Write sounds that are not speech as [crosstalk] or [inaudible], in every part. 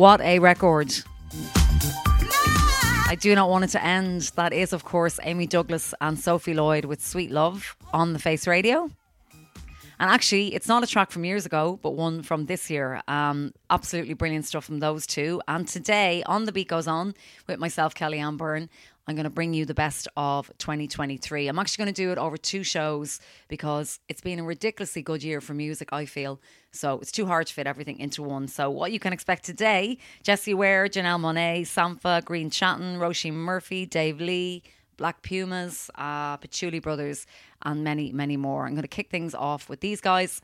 What a record. I do not want it to end. That is, of course, Amy Douglas and Sophie Lloyd with Sweet Love on the Face Radio. And actually, it's not a track from years ago, but one from this year. Um, absolutely brilliant stuff from those two. And today, on The Beat Goes On, with myself, Kelly-Anne Byrne, I'm going to bring you the best of 2023. I'm actually going to do it over two shows because it's been a ridiculously good year for music, I feel. So it's too hard to fit everything into one. So what you can expect today, Jessie Ware, Janelle Monae, Sampha, Grian Chatten, Roisin Murphy, Dave Lee, Black Pumas, uh, Patchouli Brothers, and many, many more. I'm going to kick things off with these guys.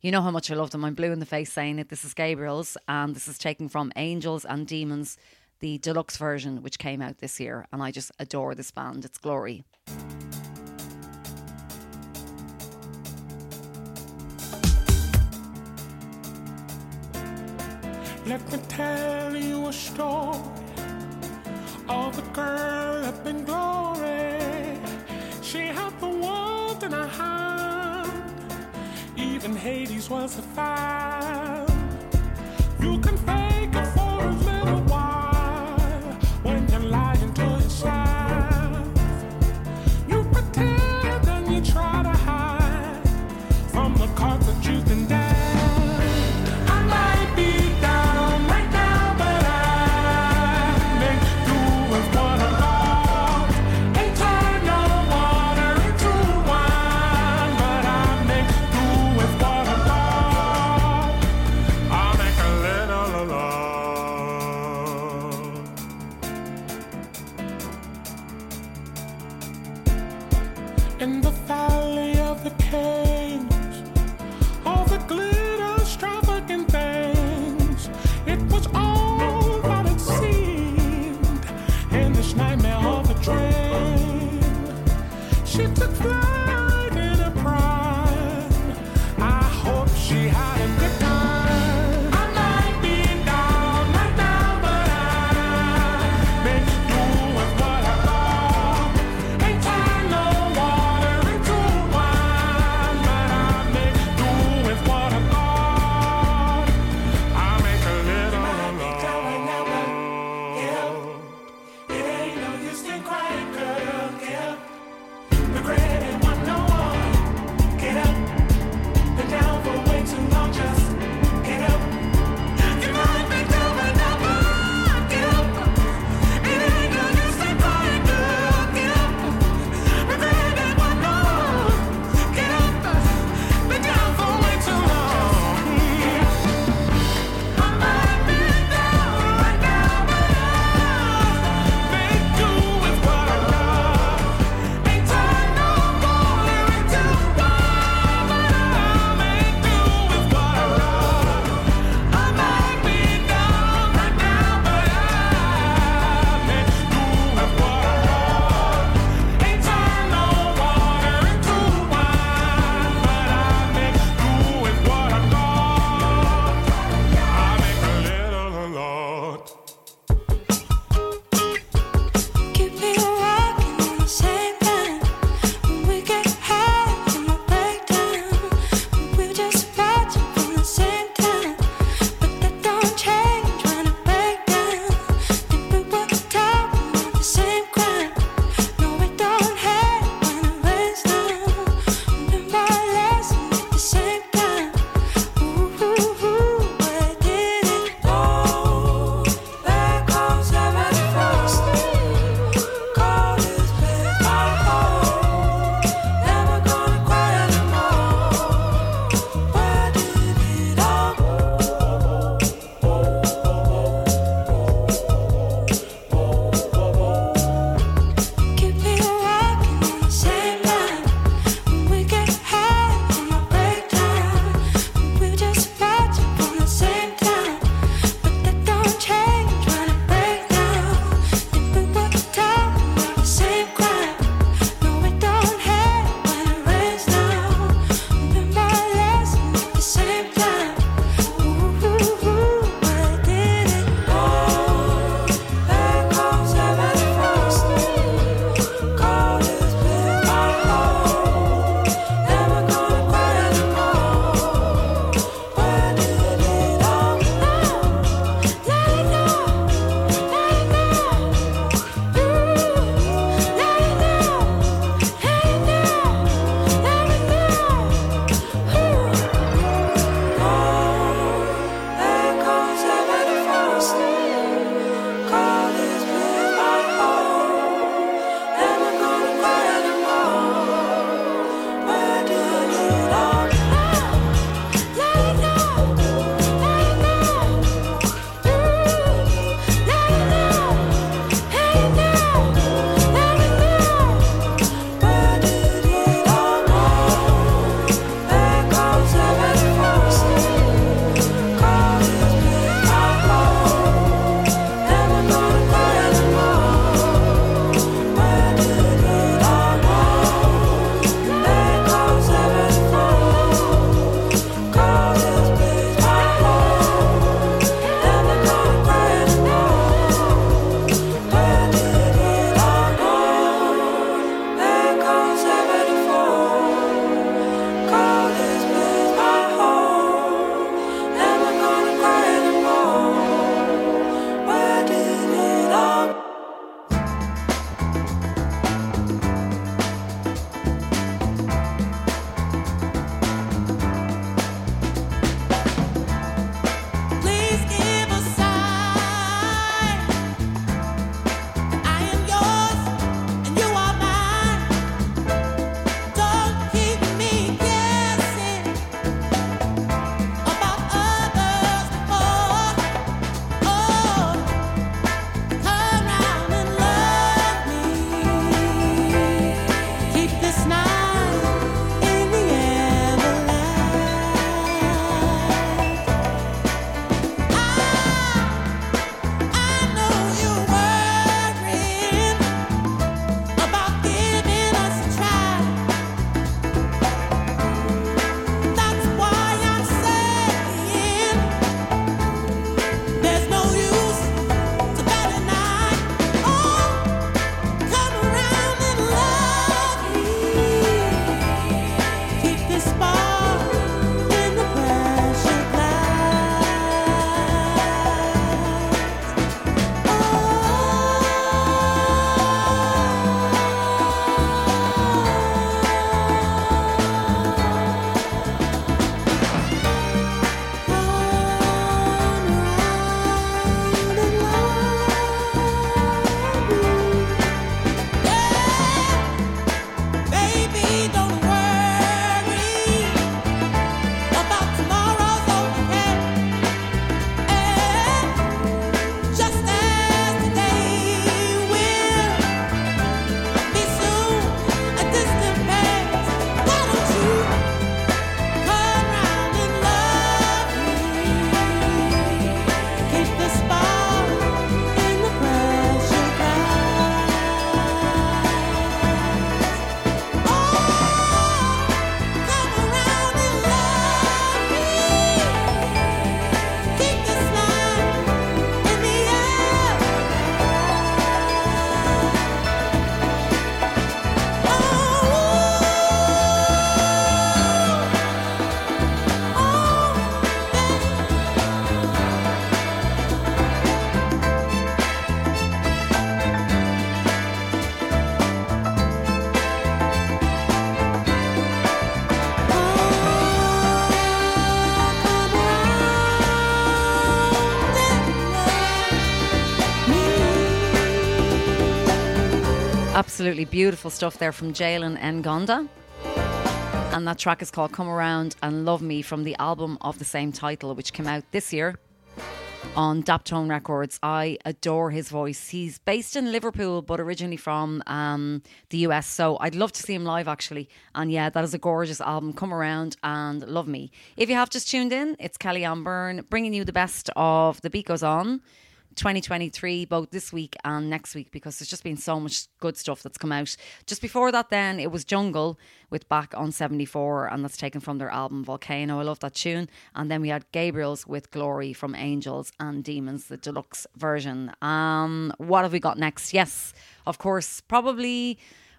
You know how much I love them. I'm blue in the face saying it. This is Gabriels, and this is taken from Angels and Demons, the deluxe version, which came out this year. And I just adore this band. It's glory. Let me tell you a story of a girl up in glory. She had the world in her hand, even Hades was a fan. You can fake it Absolutely beautiful stuff there from Jalen and Ngonda. And that track is called Come Around and Love Me from the album of the same title, which came out this year on Daptone Records. I adore his voice. He's based in Liverpool, but originally from um, the US. So I'd love to see him live, actually. And yeah, that is a gorgeous album. Come around and love me. If you have just tuned in, it's Kelly Byrne bringing you the best of The Beat Goes On. 2023, both this week and next week, because there's just been so much good stuff that's come out. Just before that, then it was Jungle with Back on 74, and that's taken from their album Volcano. I love that tune. And then we had Gabriels with Glory from Angels and Demons, the deluxe version. Um, what have we got next? Yes, of course, probably.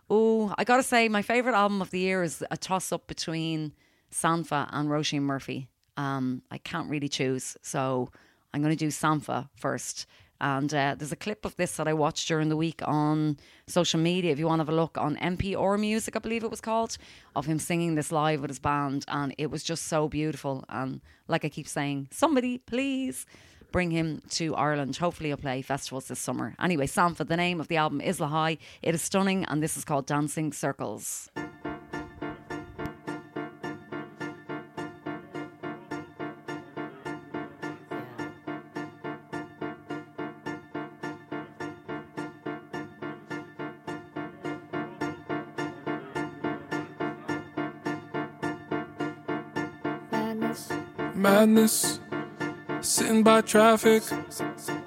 Oh, I gotta say, my favorite album of the year is a toss up between Sampha and Roisin Murphy. Um, I can't really choose, so I'm going to do Sampha first. And uh, there's a clip of this that I watched during the week on social media. If you want to have a look on NPR Music, I believe it was called, of him singing this live with his band. And it was just so beautiful. And like I keep saying, somebody please bring him to Ireland. Hopefully, he'll play festivals this summer. Anyway, Sampha, the name of the album is Lahai. It is stunning, and this is called Dancing Circles. Madness, sitting by traffic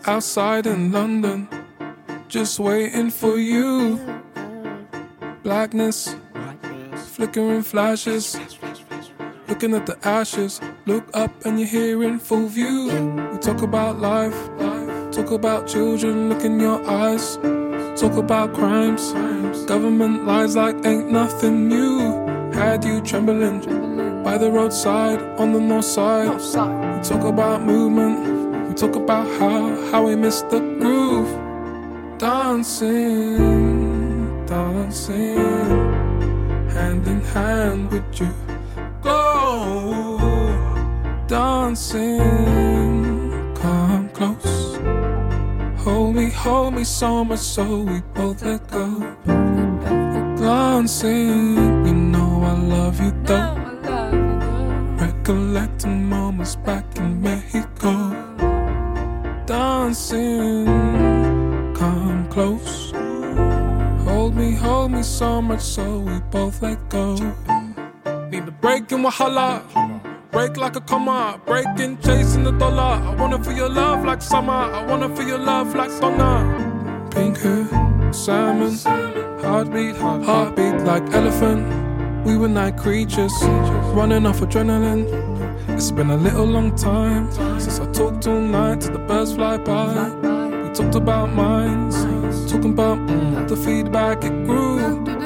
outside in London, just waiting for you. Blackness, flickering flashes, looking at the ashes. Look up and you're here in full view. We talk about life, talk about children. Look in your eyes, talk about crimes, government lies like ain't nothing new. Had you trembling by the roadside on the north side. We talk about movement, we talk about how how we miss the groove. Dancing, dancing, hand in hand with you. Go, dancing, come close. Hold me, hold me so much so we both let go. Dancing, you know I love you though. Recollecting moments back in Mexico. Dancing, come close. Hold me, hold me so much so we both let go. Need a break in Wahala. Break like a comma, breaking, chasing the dollar. I wanna feel your love like summer. I wanna feel your love like Donna. Pink hair, salmon, heartbeat, heartbeat like elephant. We were night creatures, running off adrenaline. It's been a little long time since I talked all night till the birds fly by. We talked about minds, talking about mm, the feedback it grew.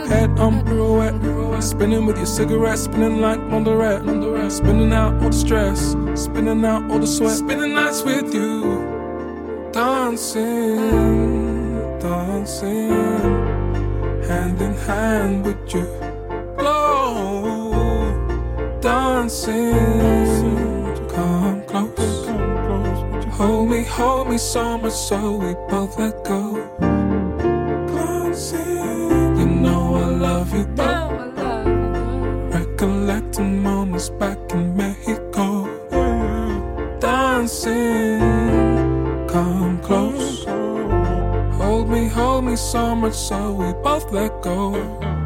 Head on pirouette, spinning with your cigarette, spinning like Monderet, spinning out all the stress, spinning out all the sweat, spinning nights with you, dancing, dancing, hand in hand with you glow, dancing. Come close, hold me, hold me so much so we both let go. Dancing, you know I love you though. Recollecting moments back in Mexico. Dancing, come close. Hold me, hold me so much so we both let go.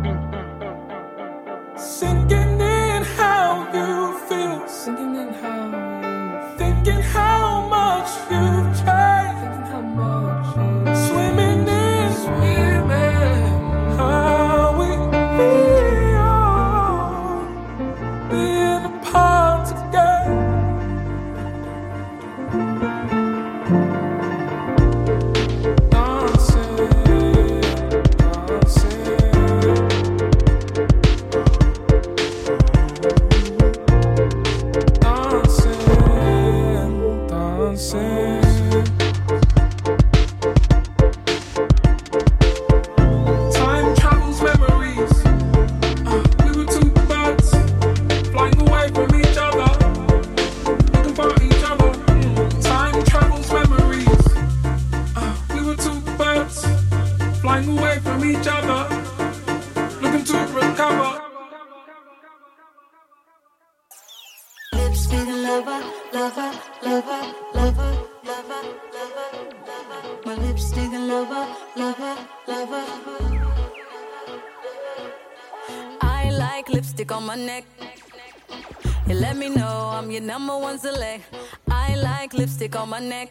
Select. I like lipstick on my neck.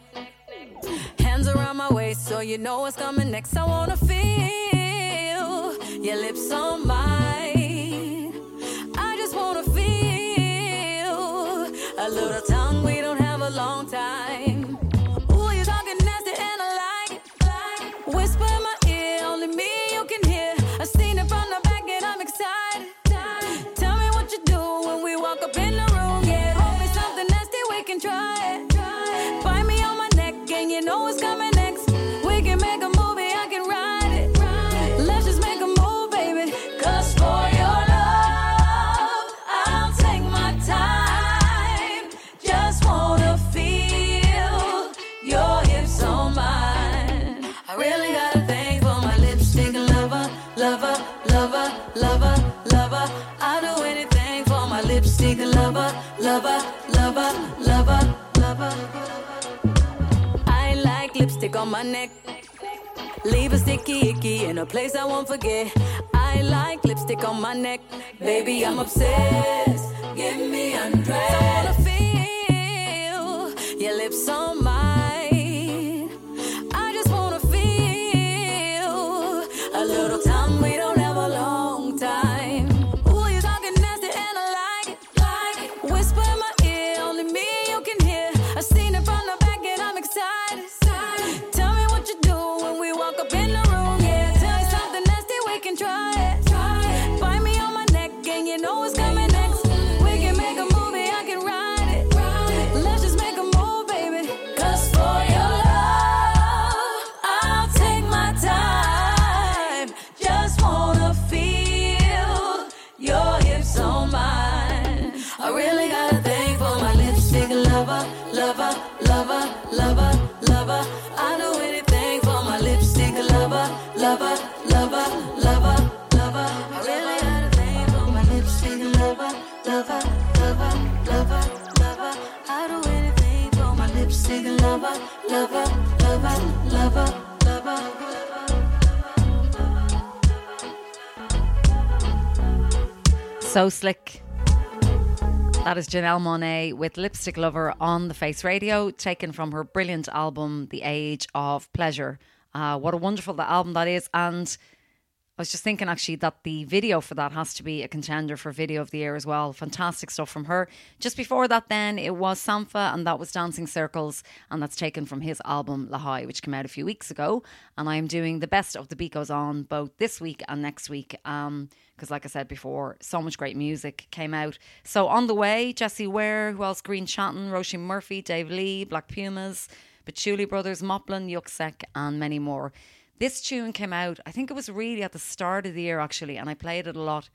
Hands around my waist so you know what's coming next. I wanna feel your lips on mine. I just wanna feel a little tongue. We don't have a long time. You know what's coming next. We can make a movie, I can ride it. Let's just make a move, baby. Cause for your love, I'll take my time. Just wanna feel your hips on mine. I really got a thing for my lipstick lover, lover, lover, lover, lover. I'll do anything for my lipstick lover, lover, a place I won't forget. I like lipstick on my neck. Baby, I'm obsessed. Give me undressed. I wanna feel your lips on mine. So slick. That is Janelle Monae with Lipstick Lover on the Face Radio, taken from her brilliant album, The Age of Pleasure. Uh, what a wonderful that album that is. And I was just thinking actually that the video for that has to be a contender for Video of the Year as well. Fantastic stuff from her. Just before that, then it was Sampha, and that was Dancing Circles, and that's taken from his album Lahai, which came out a few weeks ago. And I am doing the best of the beat goes on both this week and next week. Um, because like I said before, so much great music came out. So on the way, Jessie Ware, who else? Grian Chatten, Roisin Murphy, Dave Lee, Black Pumas, Patchouli Brothers, Moplin, Yuksek, and many more. This tune came out, I think it was really at the start of the year actually, and I played it a lot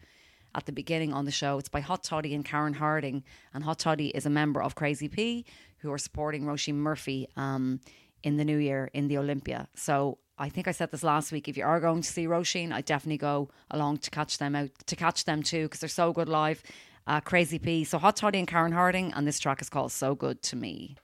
at the beginning on the show. It's by Hot Toddy and Karen Harding, and Hot Toddy is a member of Crazy P, who are supporting Roisin Murphy um, in the new year in the Olympia. So I think I said this last week. If you are going to see Roisin, I definitely go along to catch them out to catch them too because they're so good live. Uh, Crazy P. So Hot Toddy and Karen Harding, and this track is called "So Good to Me."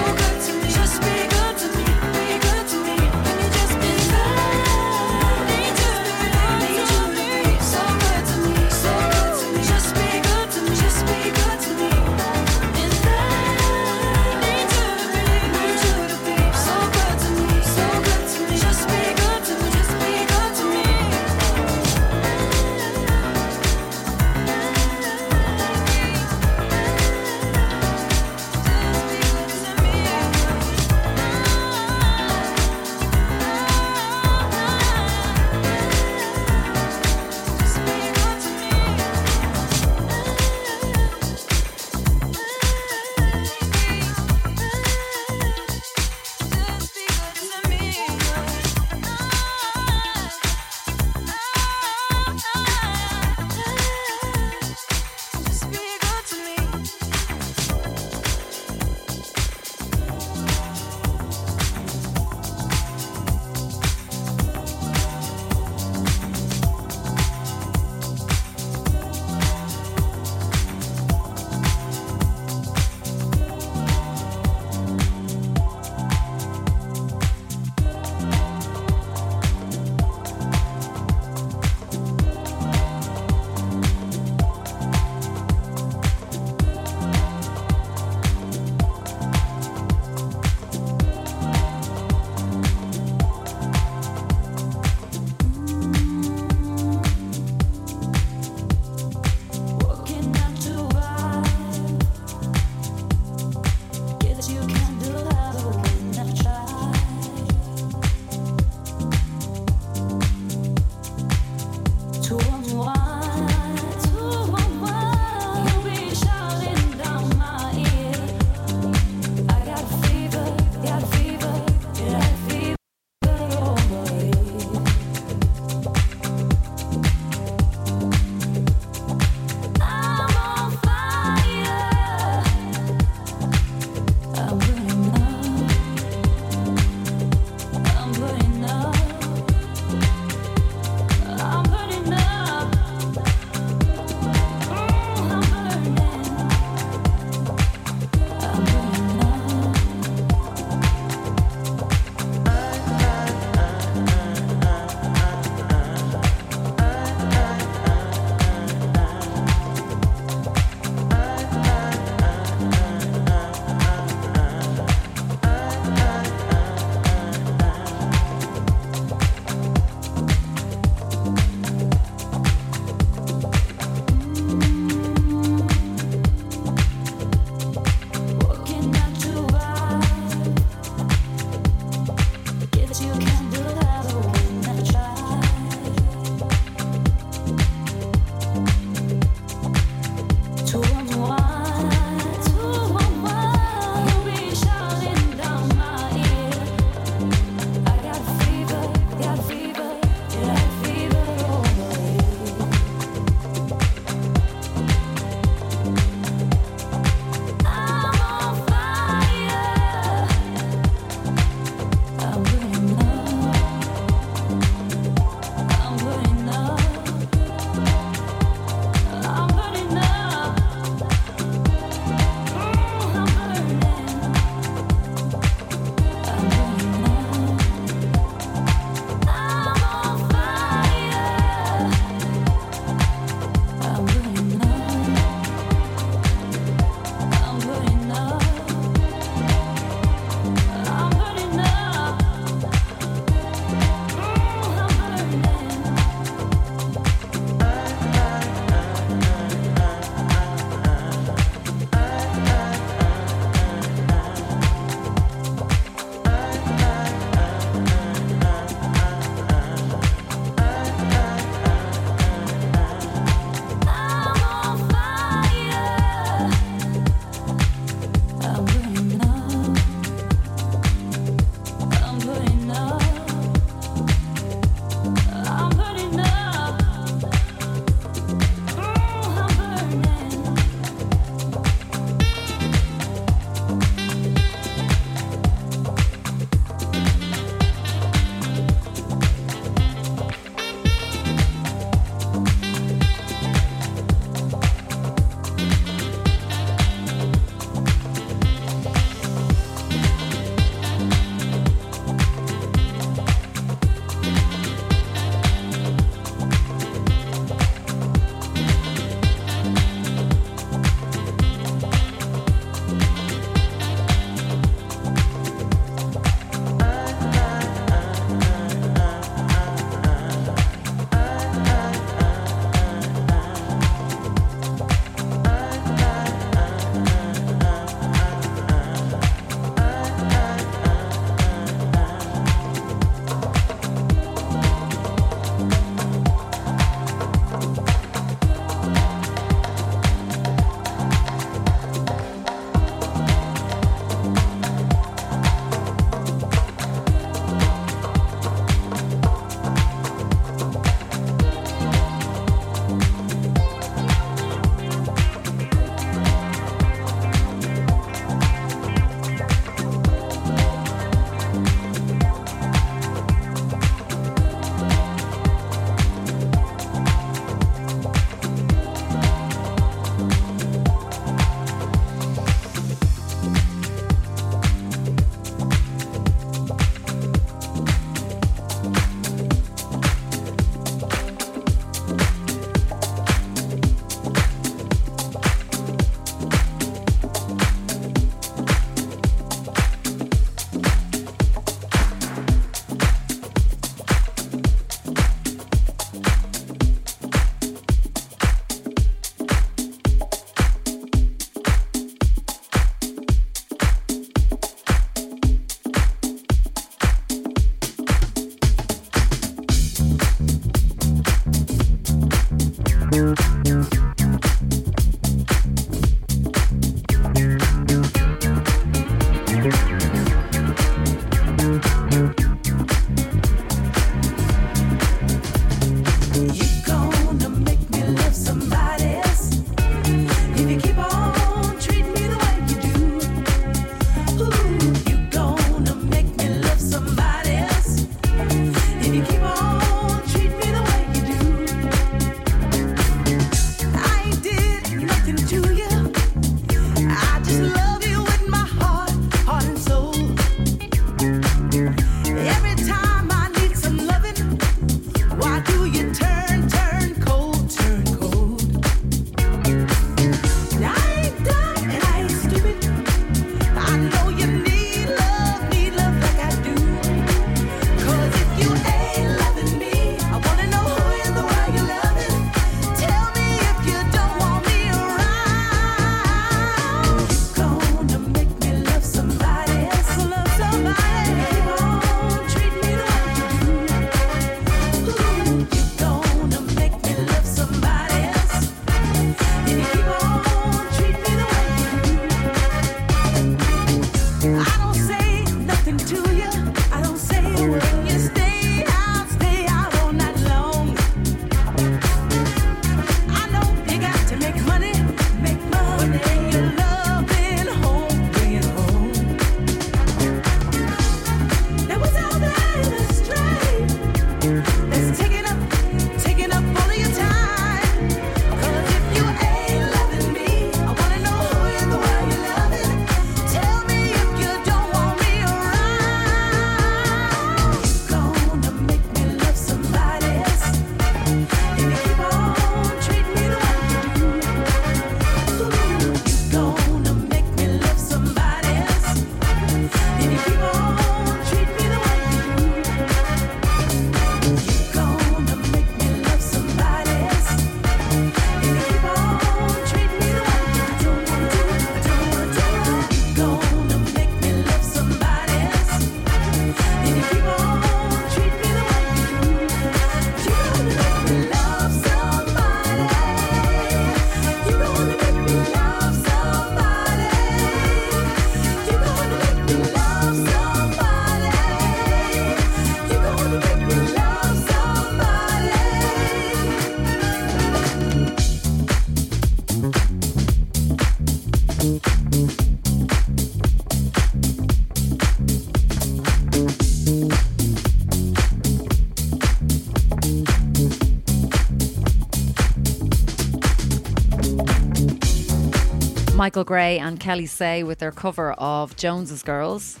Michael Gray and Kelly Sae with their cover of Jones's Girls.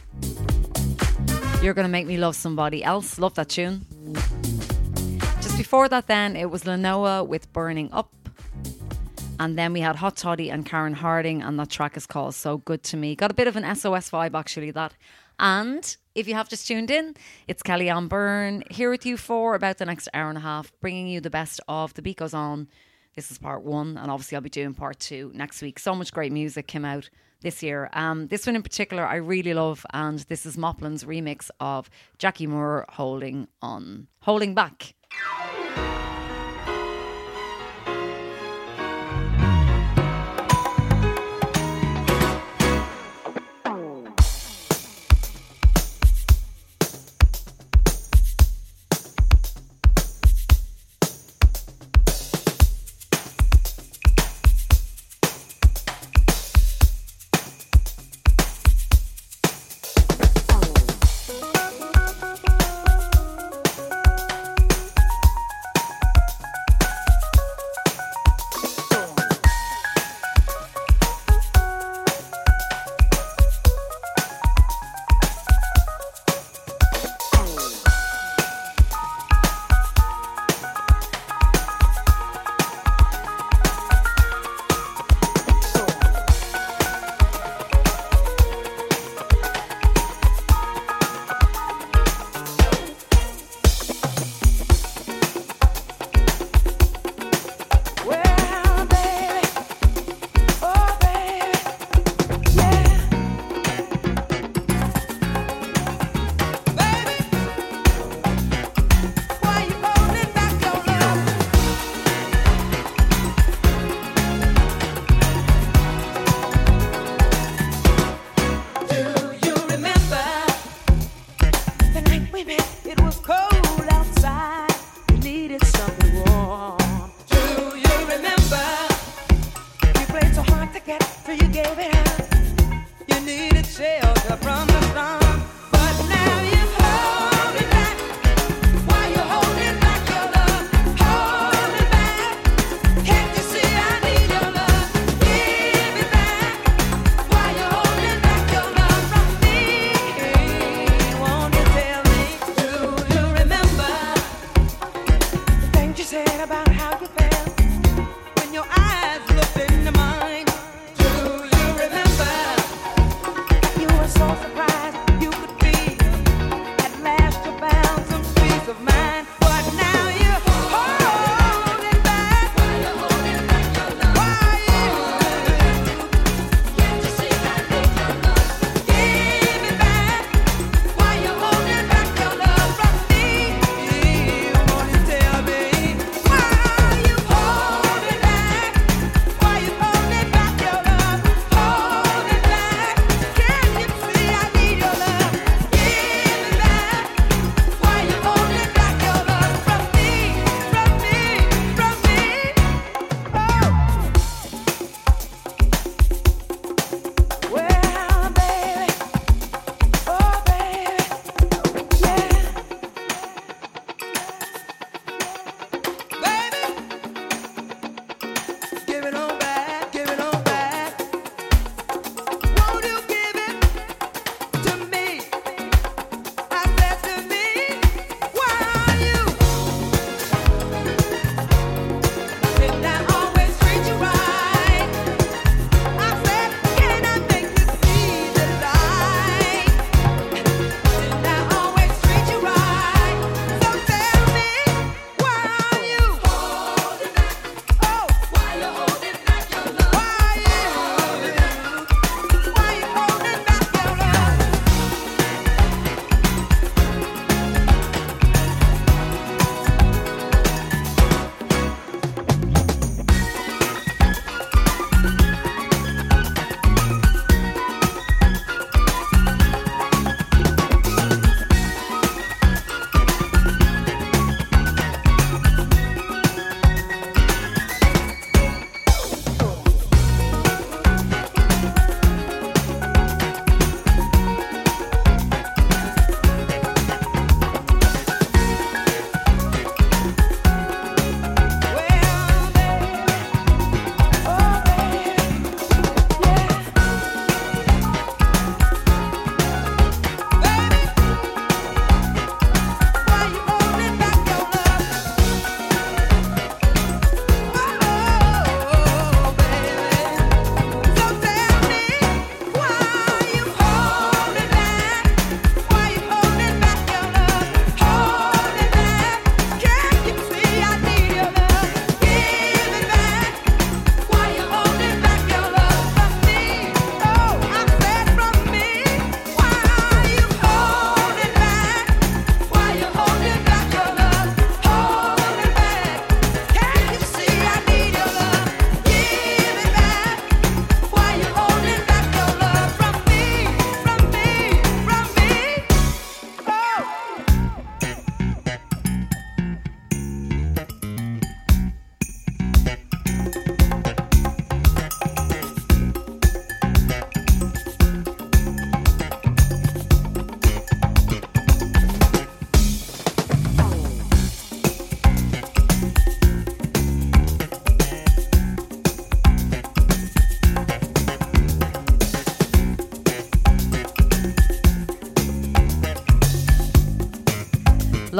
You're Gonna Make Me Love Somebody Else. Love that tune. Just before that, then, it was Lenoa with Burning Up. And then we had Hot Toddy and Karen Harding, and that track is called So Good to Me. Got a bit of an SOS vibe, actually, that. And if you have just tuned in, it's Kelly-Anne Byrne here with you for about the next hour and a half, bringing you the best of The Beat Goes On this is part one, and obviously I'll be doing part two next week. So much great music came out this year. Um, this one in particular I really love, and this is Moplen's remix of Jackie Moore holding on, holding back.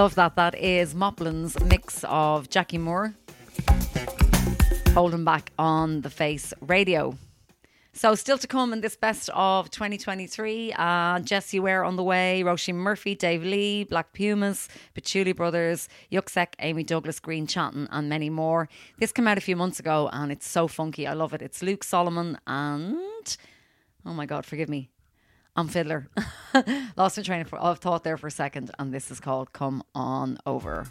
Love that. That is Moplen's mix of Jackie Moore holding back on the face radio. So, still to come in this best of 2023, uh, Jessie Ware on the way, Roisin Murphy, Dave Lee, Black Pumas, Patchouli Brothers, Yuksek, Amy Douglas, Grian Chatten, and many more. This came out a few months ago and it's so funky. I love it. It's Luke Solomon and, oh my God, forgive me, Amp Fiddler. [laughs] Lost my train of thought there for a second, and this is called Come On Over.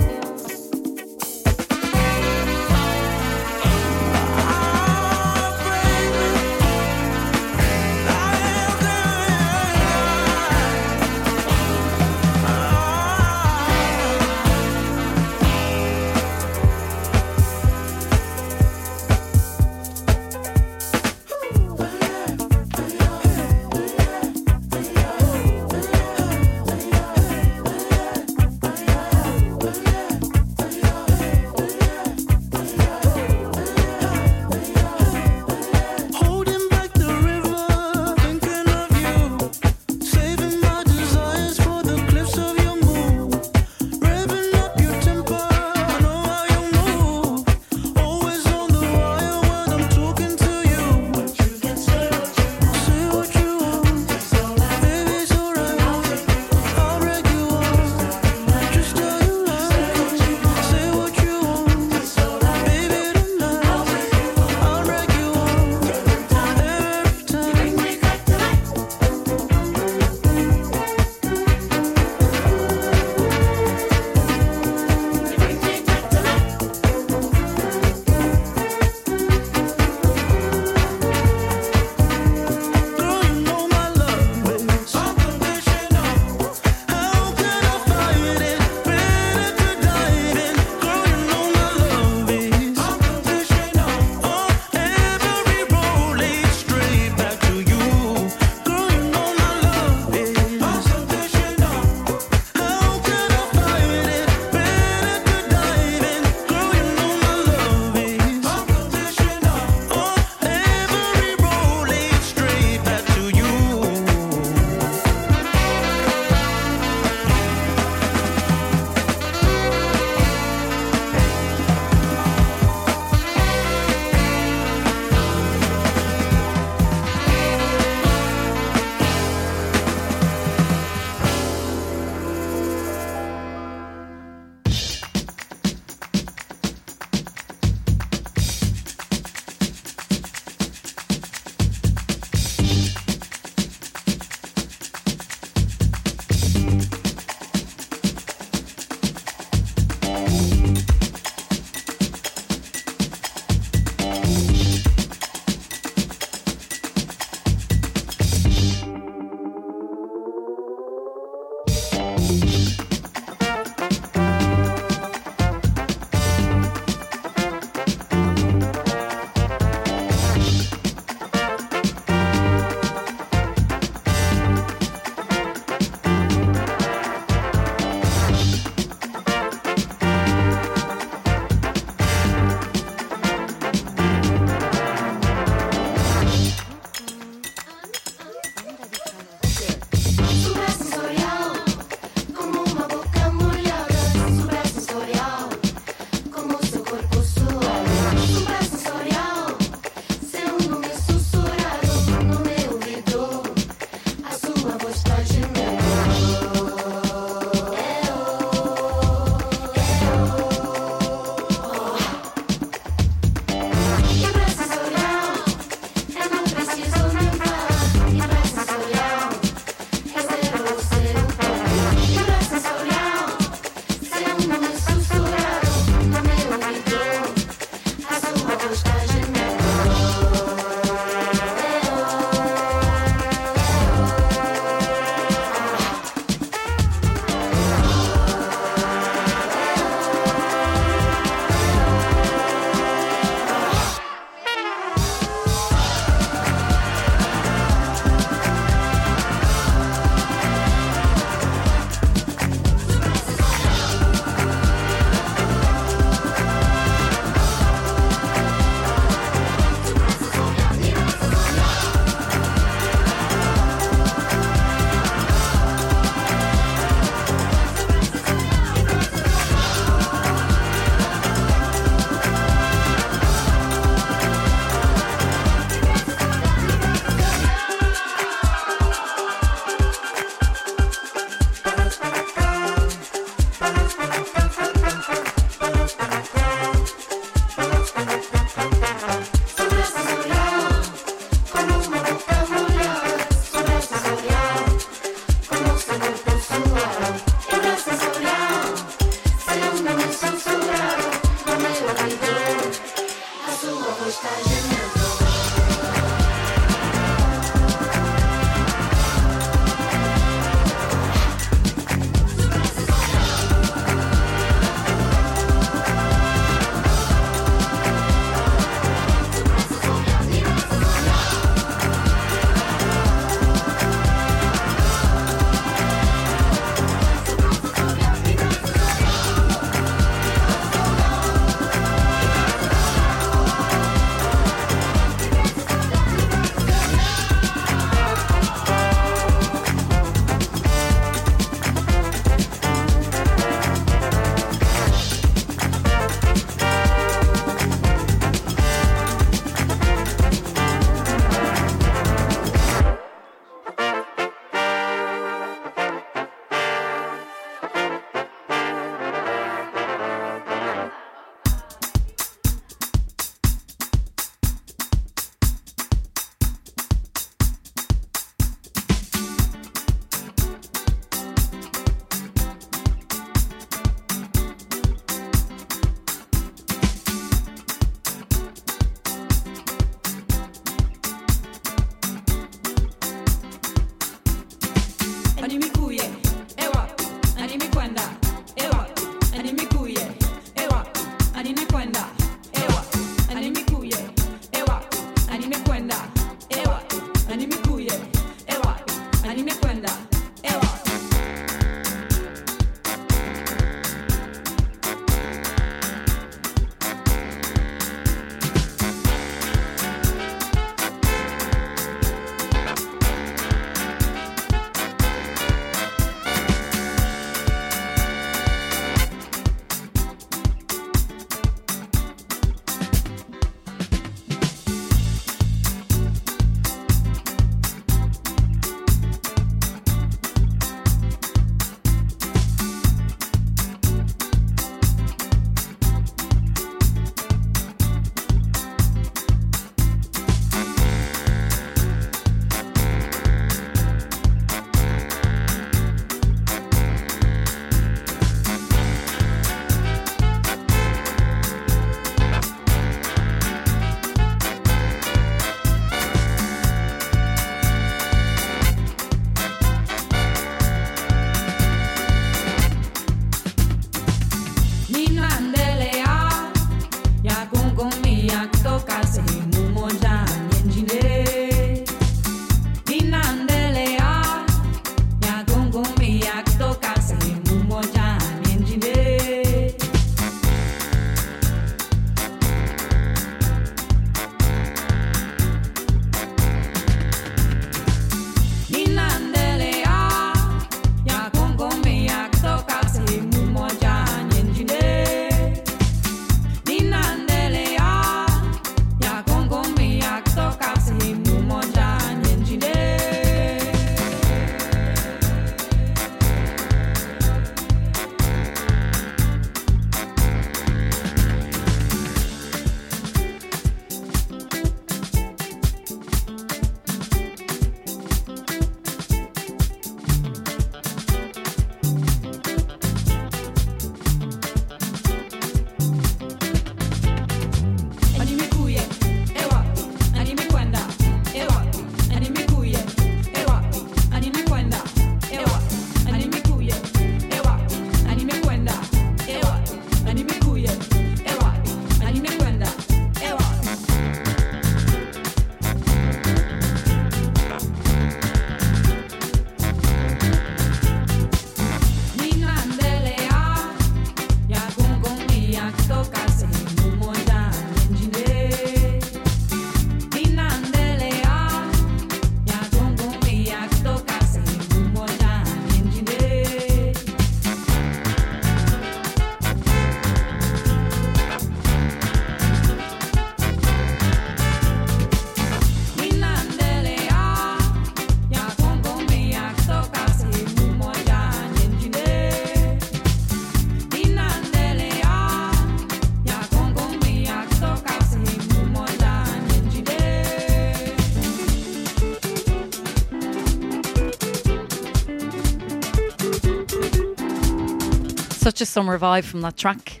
Such a summer vibe from that track.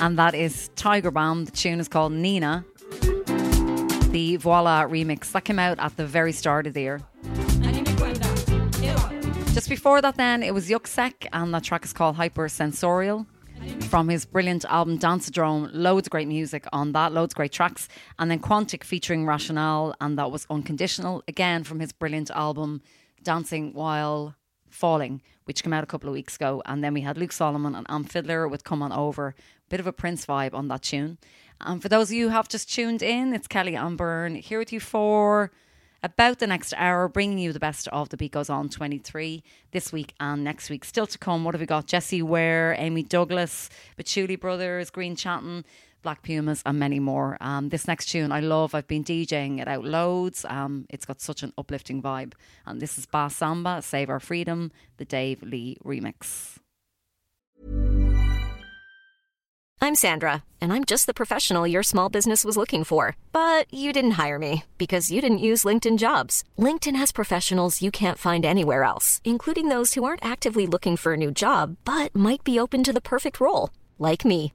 And that is Tiger Balm. The tune is called Nina. The Voila remix that came out at the very start of the year. Just before that, then, it was Yuksek, and that track is called Hypersensorial from his brilliant album Danceodrome. Loads of great music on that, loads of great tracks. And then Quantic featuring Rationale, and that was Unconditional, again from his brilliant album Dancing While Falling, which came out a couple of weeks ago. And then we had Luke Solomon and Amp Fiddler with Come On Over. Bit of a Prince vibe on that tune. And for those of you who have just tuned in, it's Kelly-Anne Byrne here with you for about the next hour, bringing you the best of the Beat Goes On 23 this week and next week. Still to come, what have we got? Jessie Ware, Amy Douglas, Patchouli Brothers, Grian Chatten, Black Pumas, and many more. Um, this next tune I love. I've been DJing it out loads. Um, it's got such an uplifting vibe. And this is Bass Samba, Save Our Freedom, the Dave Lee remix. I'm Sandra, and I'm just the professional your small business was looking for. But you didn't hire me because you didn't use LinkedIn jobs. LinkedIn has professionals you can't find anywhere else, including those who aren't actively looking for a new job but might be open to the perfect role, like me.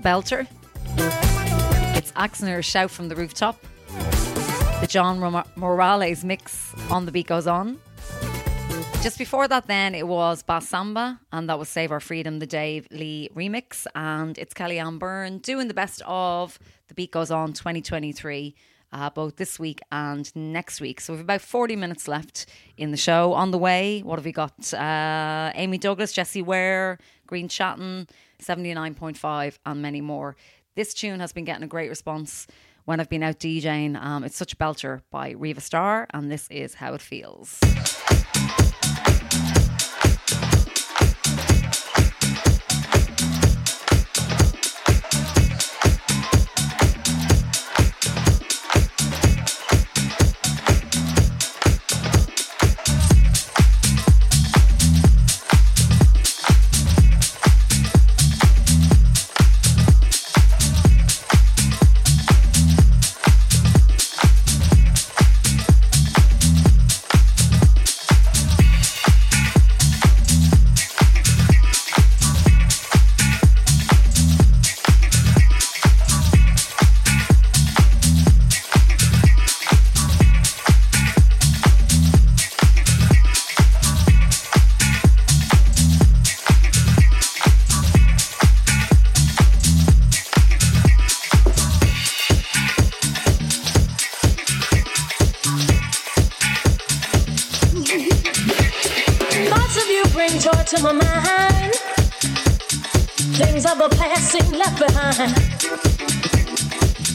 belter. It's Axner Shout from the Rooftop. The John Morales mix on the beat goes on. Just before that, then it was Basamba, and that was Save Our Freedom, the Dave Lee remix. And it's Kelly-Anne Byrne doing the best of The Beat Goes On 2023. Uh, both this week and next week. So we've about 40 minutes left in the show. On the way, what have we got? Uh, Amy Douglas, Jessie Ware, Grian Chatten, 79.5, and many more. This tune has been getting a great response when I've been out DJing. Um, it's Such a Belcher by Riva Starr, and this is how it feels.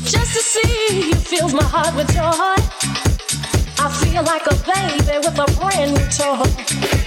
Just to see you fills my heart with joy. I feel like a baby with a brand new toy.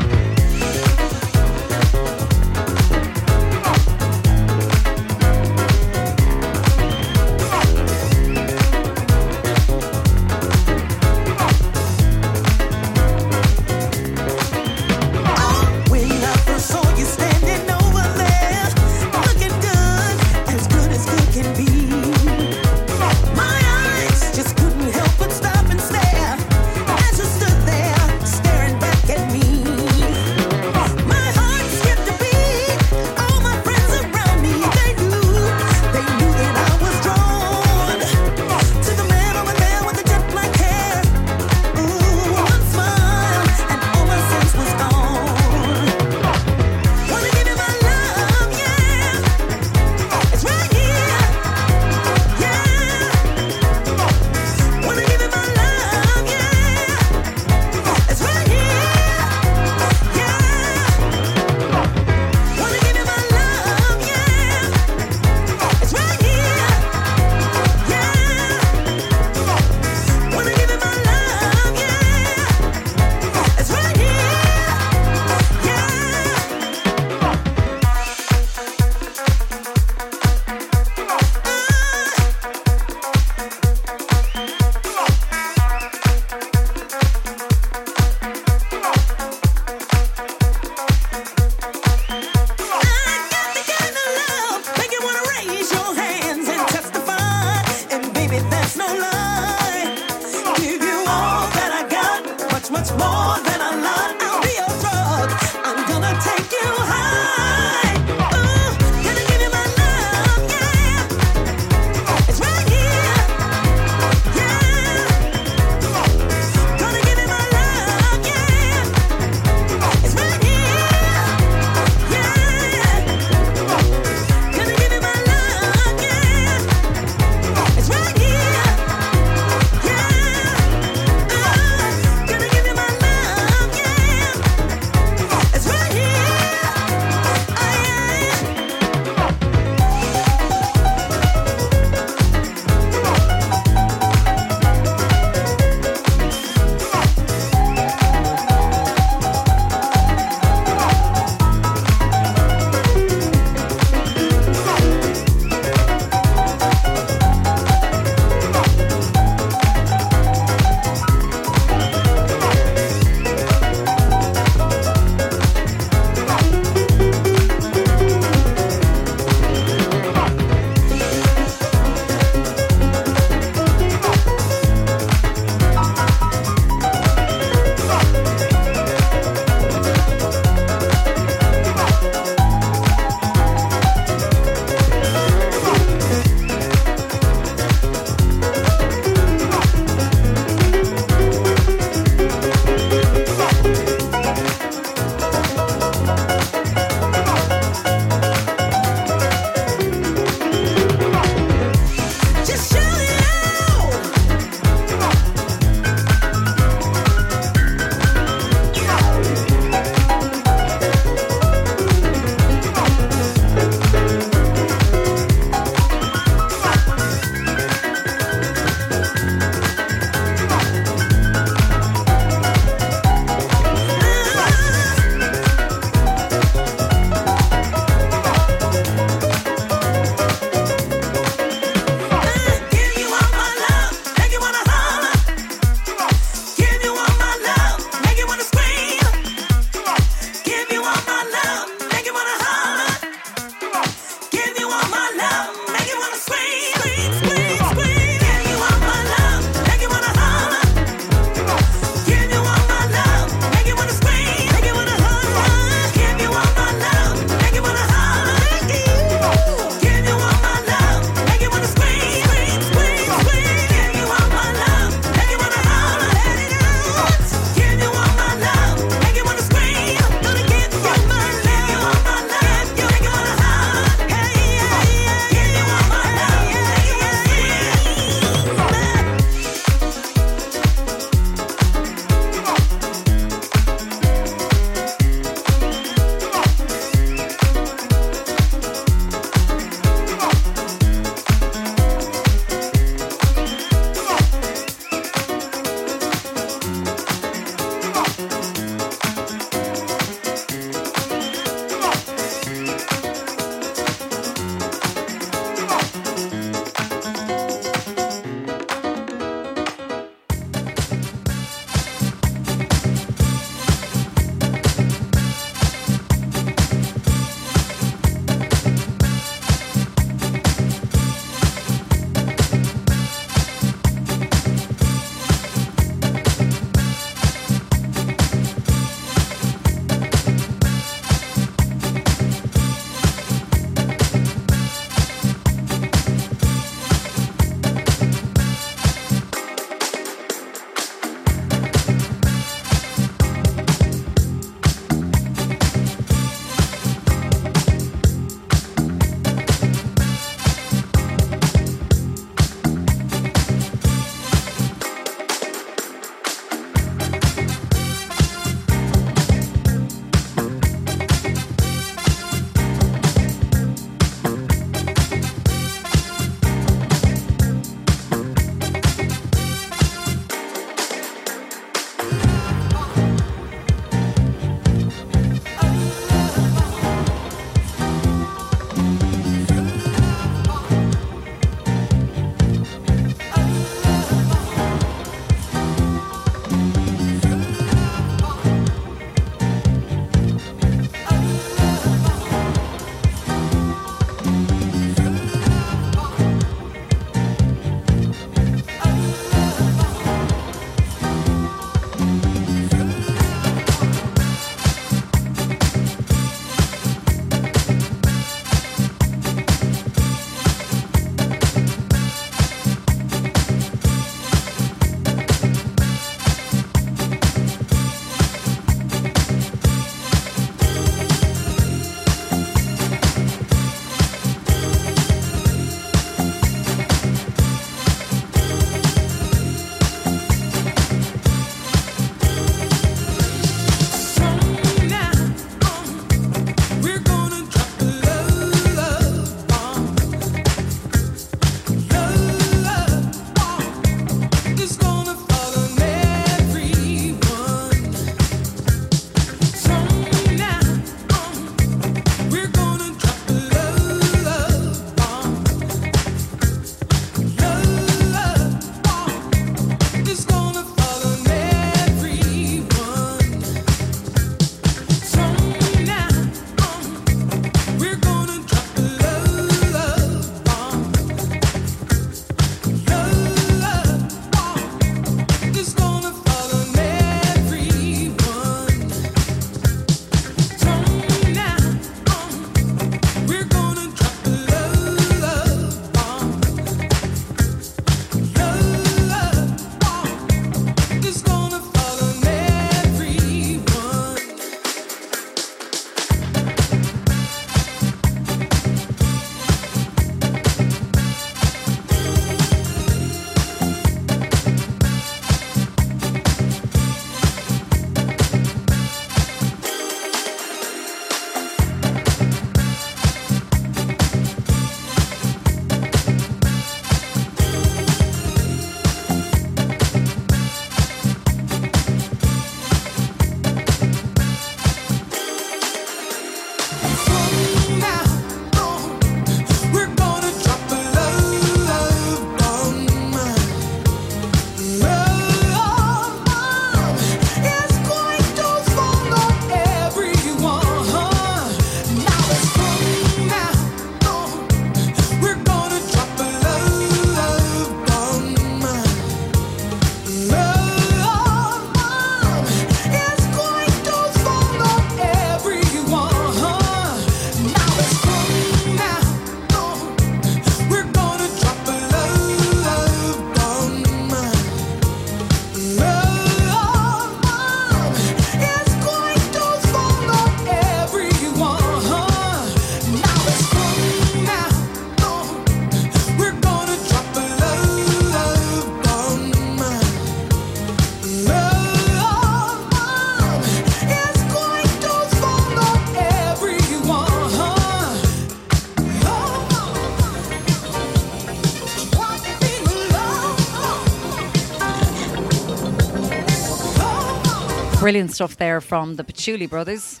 Brilliant stuff there from the Patchouli Brothers.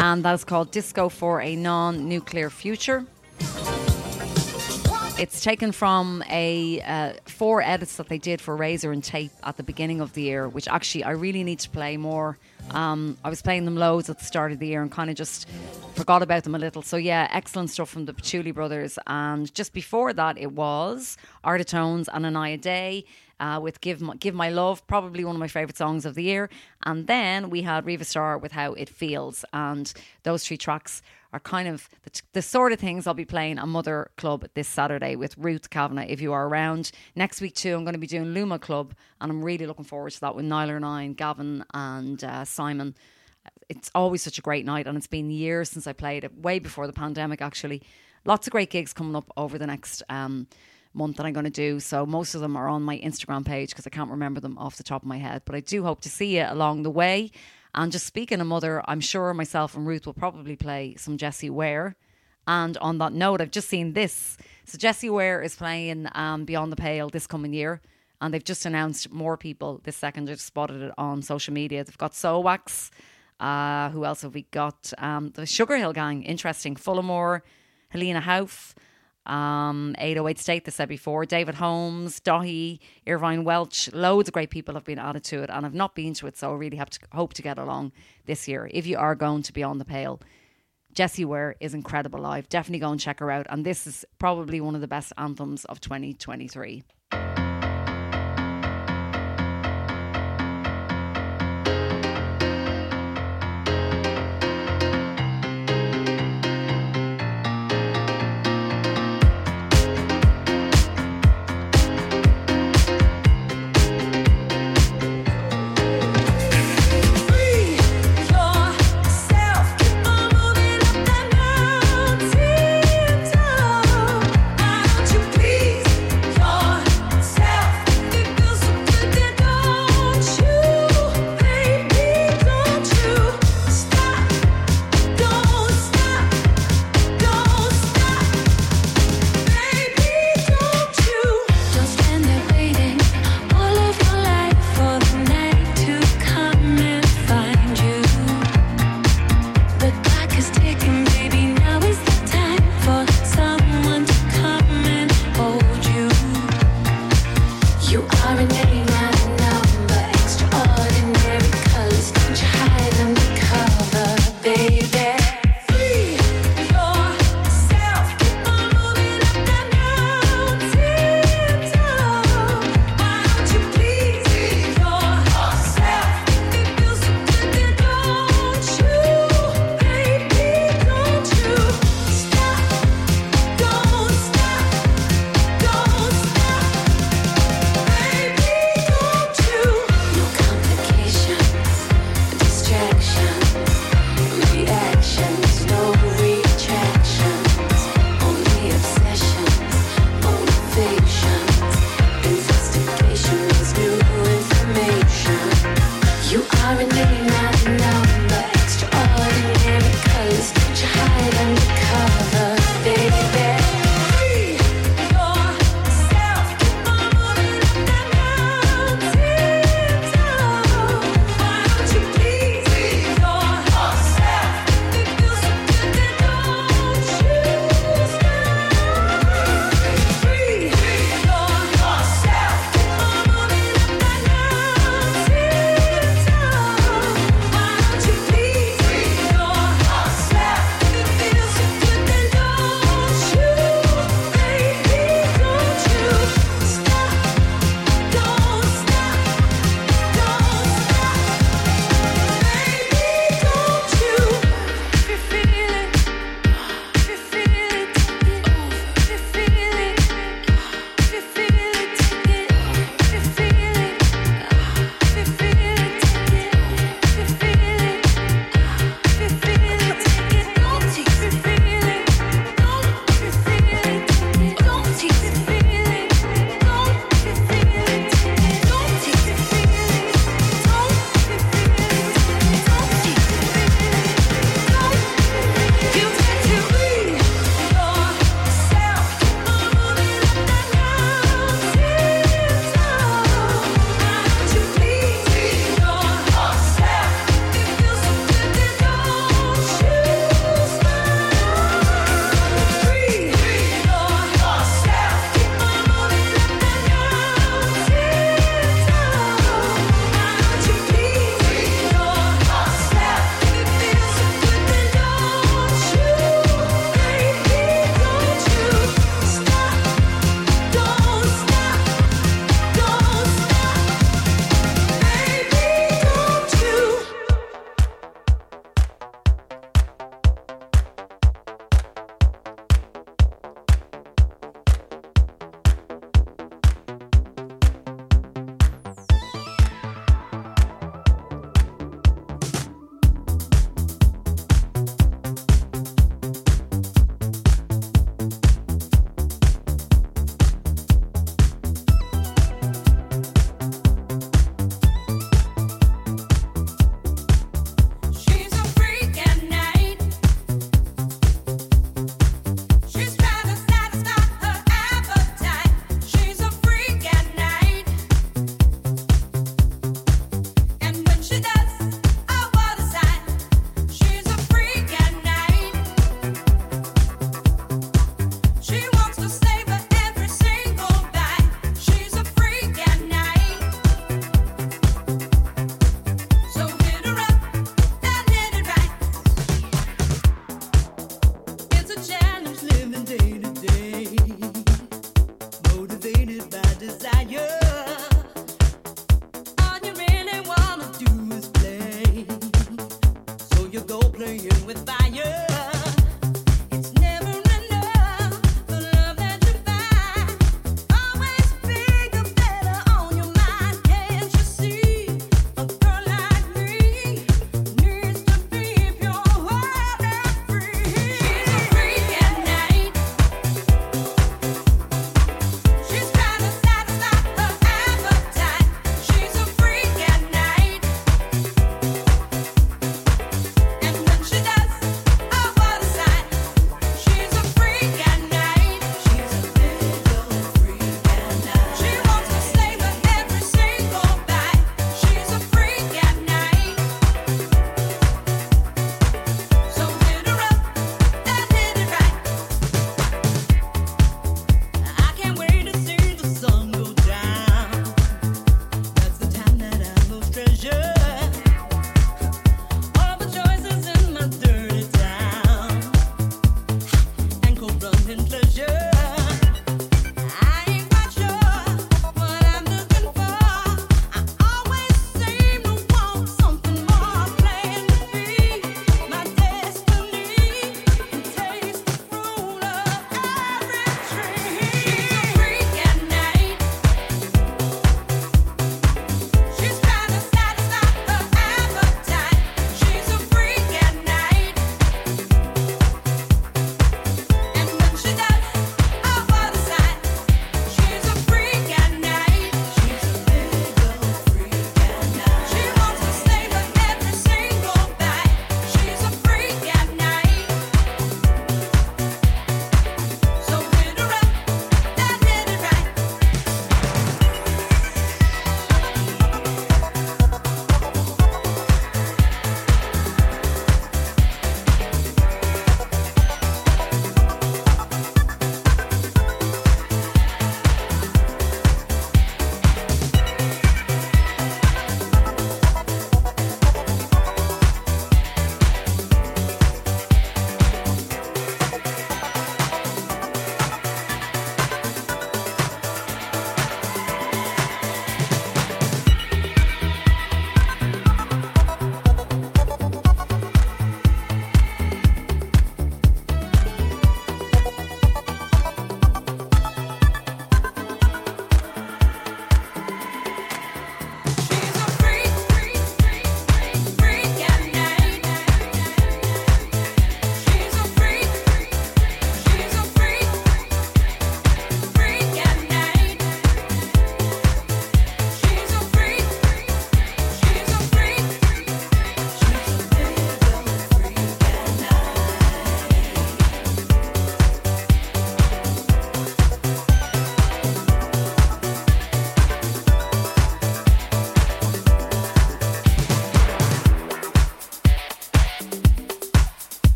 And that's called Disco for a Non Nuclear Future. It's taken from a uh, four edits that they did for Razor-N-Tape at the beginning of the year, which actually I really need to play more. Um, I was playing them loads at the start of the year and kind of just forgot about them a little. So yeah, excellent stuff from the Patchouli Brothers. And just before that, it was Art of and Anaya Day. Uh, with Give My, Give My Love, probably one of my favourite songs of the year. And then we had Riva Starr with How It Feels. And those three tracks are kind of the, the sort of things I'll be playing at Mother Club this Saturday with Ruth Kavanagh if you are around. Next week, too, I'm going to be doing Luma Club. And I'm really looking forward to that with Nyla and I and Gavin and uh, Simon. It's always such a great night. And it's been years since I played it, way before the pandemic, actually. Lots of great gigs coming up over the next. Um, month that I'm going to do. So most of them are on my Instagram page because I can't remember them off the top of my head. But I do hope to see you along the way. And just speaking of mother, I'm sure myself and Ruth will probably play some Jessie Ware. And on that note, I've just seen this. So Jessie Ware is playing um, Beyond the Pale this coming year. And they've just announced more people this second. I just spotted it on social media. They've got Soulwax. Uh, who else have we got? Um, the Sugar Hill Gang, interesting. Folamour, Helena Hauff um, 808 State, they said before, David Holmes, Daithí, Irvine Welsh, loads of great people have been added to it, and I've not been to it, so I really have to hope to get along this year. If you are going to Beyond the Pale, Jessie Ware is incredible live. Definitely go and check her out, and this is probably one of the best anthems of 2023.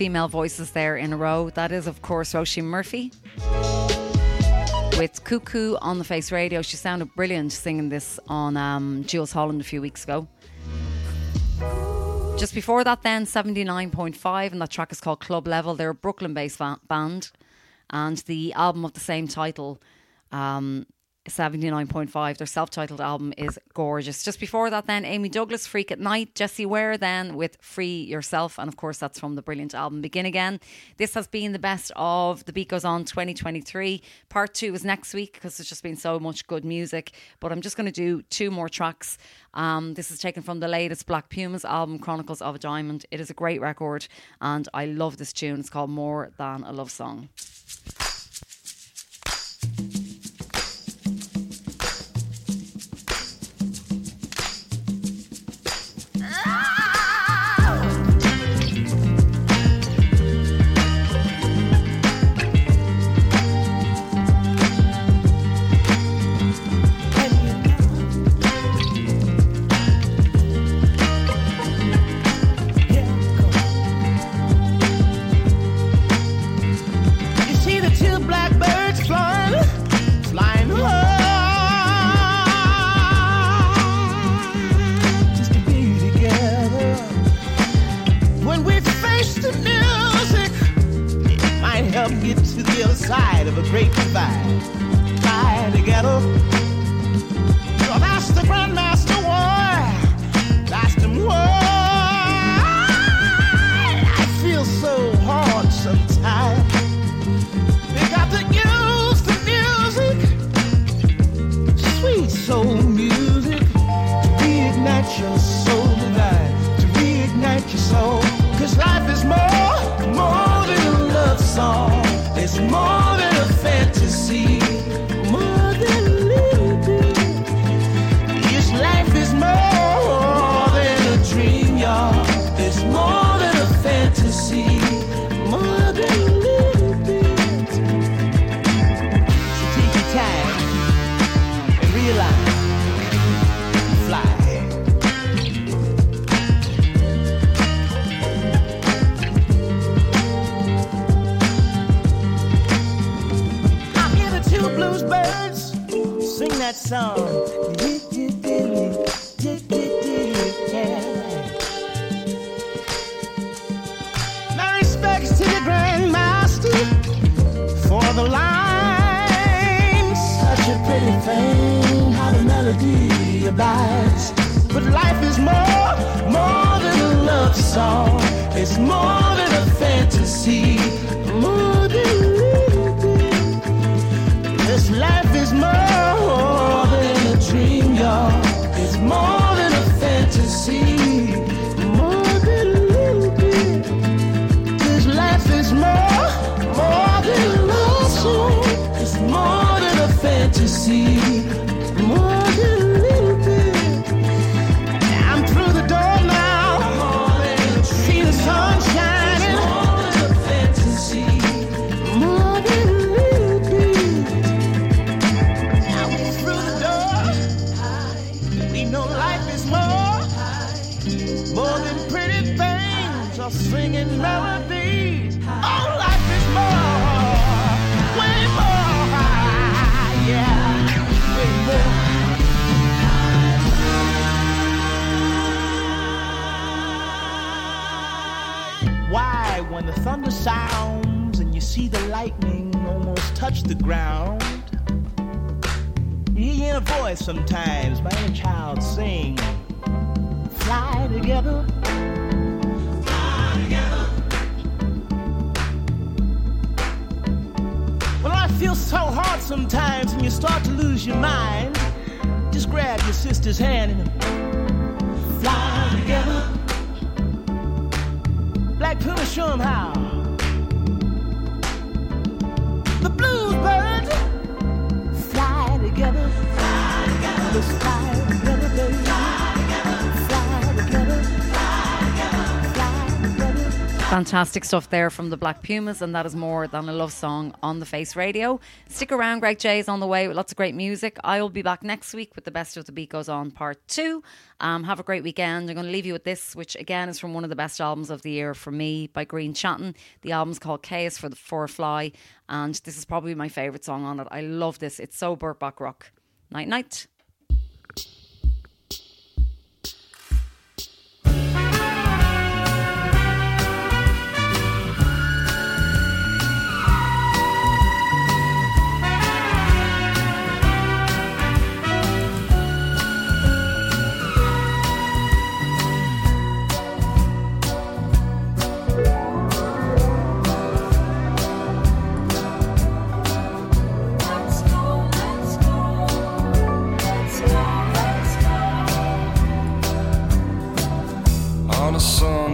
Female voices there in a row. That is, of course, Roisin Murphy with Cuckoo on the Face Radio. She sounded brilliant singing this on um, Jools Holland a few weeks ago. Just before that, then 79.5, and that track is called Club Level. They're a Brooklyn based band, and the album of the same title, um, 79.5, their self titled album is gorgeous. Just before that, then Amy Douglas, Freak at Night, Jessie Ware, then with Free Yourself, and of course, that's from the brilliant album Begin Again. This has been the best of The Beat Goes On 2023. Part two is next week because there's just been so much good music, but I'm just going to do two more tracks. Um, this is taken from the latest Black Pumas album, Chronicles of a Diamond. It is a great record, and I love this tune. It's called More Than a Love Song. Get to the other side of a great divide. Fly together. That's the Grandmaster War. The war. I feel so hard sometimes. They got to use the music, sweet soul music, reignite your song. My respects to the Grandmaster for the line. Such a pretty thing, how the melody abides. But life is more, more than a love song. It's more touch the ground, you hear a voice sometimes, my inner child sing, fly together. Fly together. Well, I feel so hard sometimes and you start to lose your mind. Just grab your sister's hand and fly together. Black Puma, show 'em how. Fantastic stuff there from the Black Pumas, and that is more than a love song on the Face Radio. Stick around, Greg J is on the way with lots of great music. I will be back next week with the Best of the Beat Goes On Part 2. Um, have a great weekend. I'm going to leave you with this, which again is from one of the best albums of the year for me by Grian Chatten. The album's called Chaos for the For a Fly, and this is probably my favourite song on it. I love this. It's so Burt Bacharach. Night, night.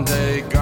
someday